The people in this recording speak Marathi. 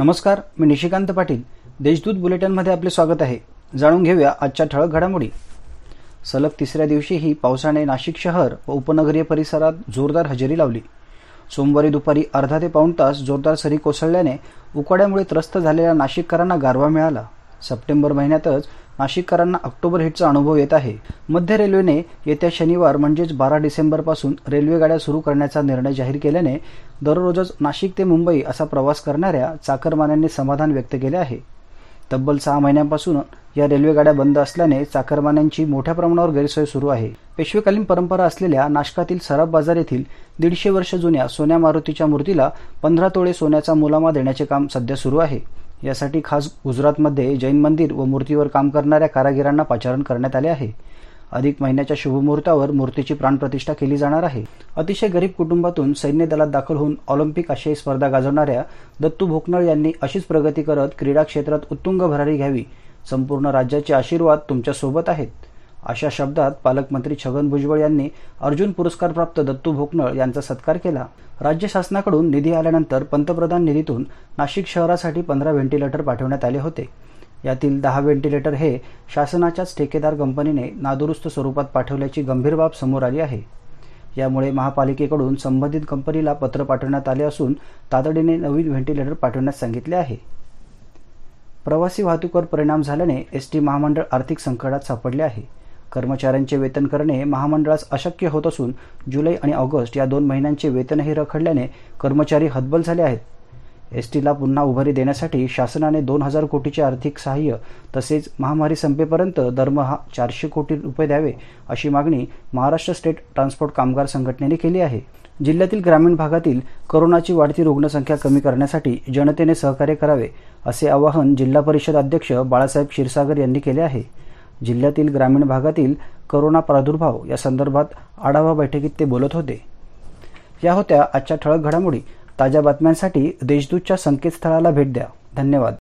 नमस्कार मी निशिकांत पाटील. देशदूत बुलेटिनमध्ये आपले स्वागत आहे. जाणून घेऊया आजच्या ठळक घडामोडी. सलग तिसऱ्या दिवशीही पावसाने नाशिक शहर व उपनगरीय परिसरात जोरदार हजेरी लावली. सोमवारी दुपारी अर्धा ते पाऊण तास जोरदार सरी कोसळल्याने उकाड्यामुळे त्रस्त झालेल्या नाशिककरांना गारवा मिळाला. सप्टेंबर महिन्यातच नाशिककरांना ऑक्टोबर हिटचा अनुभव येत आहे. मध्य रेल्वेने येत्या शनिवार म्हणजेच बारा डिसेंबरपासून रेल्वेगाड्या सुरू करण्याचा निर्णय जाहीर केल्याने दररोजच नाशिक ते मुंबई असा प्रवास करणाऱ्या चाकरमान्यांनी समाधान व्यक्त केले आहे. तब्बल सहा महिन्यांपासून या रेल्वेगाड्या बंद असल्याने चाकरमान्यांची मोठ्या प्रमाणावर गैरसोय सुरू आहे. पेशवेकालीन परंपरा असलेल्या नाशकातील सराफ बाजार येथील दीडशे वर्ष जुन्या सोन्या मारुतीच्या मूर्तीला पंधरा तोळे सोन्याचा मुलामा देण्याचे काम सध्या सुरू आहे. यासाठी खास गुजरातमध्ये जैन मंदिर व मूर्तीवर काम करणाऱ्या कारागिरांना पाचारण करण्यात आले आहे. अधिक महिन्याच्या शुभमुहूर्तावर मूर्तीची प्राणप्रतिष्ठा केली जाणार आहे. अतिशय गरीब कुटुंबातून सैन्य दलात दाखल होऊन ऑलिम्पिक आशियाई स्पर्धा गाजवणाऱ्या दत्तू भोकनळ यांनी अशीच प्रगती करत क्रीडा क्षेत्रात उत्तुंग भरारी घ्यावी. संपूर्ण राज्याचे आशीर्वाद तुमच्यासोबत आहेत. अशा शब्दात पालकमंत्री छगन भुजबळ यांनी अर्जुन पुरस्कारप्राप्त दत्तू भोकनळ यांचा सत्कार केला. राज्य शासनाकडून निधी आल्यानंतर पंतप्रधान निधीतून नाशिक शहरासाठी पंधरा व्हेंटिलेटर पाठवण्यात आले होते. यातील दहा व्हेंटिलेटर हे शासनाच्याच ठेकेदार कंपनीने नादुरुस्त स्वरूपात पाठवल्याची गंभीर बाब समोर आली आहे. यामुळे महापालिकेकडून संबंधित कंपनीला पत्र पाठवण्यात आले असून तातडीने नवीन व्हेंटिलेटर पाठवण्यास सांगितले आहे. प्रवासी वाहतूकवर परिणाम झाल्याने एस टी महामंडळ आर्थिक संकटात सापडले आहे. कर्मचाऱ्यांचे वेतन करणे महामंडळास अशक्य होत असून जुलै आणि ऑगस्ट या दोन महिन्यांचे वेतनही रखडल्याने कर्मचारी हतबल झाले आहेत. एस टीला पुन्हा उभारी देण्यासाठी शासनाने दोन हजार कोटीचे आर्थिक सहाय्य तसेच महामारी संपेपर्यंत दरमहा चारशे कोटी रुपये द्यावे अशी मागणी महाराष्ट्र स्टेट ट्रान्सपोर्ट कामगार संघटनेने केली आहे. जिल्ह्यातील ग्रामीण भागातील करोनाची वाढती रुग्णसंख्या कमी करण्यासाठी जनतेने सहकार्य करावे असे आवाहन जिल्हा परिषद अध्यक्ष बाळासाहेब क्षीरसागर यांनी केले आहे. जिल्ह्यातील ग्रामीण भागातील करोना प्रादुर्भाव या संदर्भात आढावा बैठकीत ते बोलत होते. या होत्या आजच्या ठळक घडामोडी. ताज्या बातम्यांसाठी देशदूतच्या संकेतस्थळाला भेट द्या. धन्यवाद.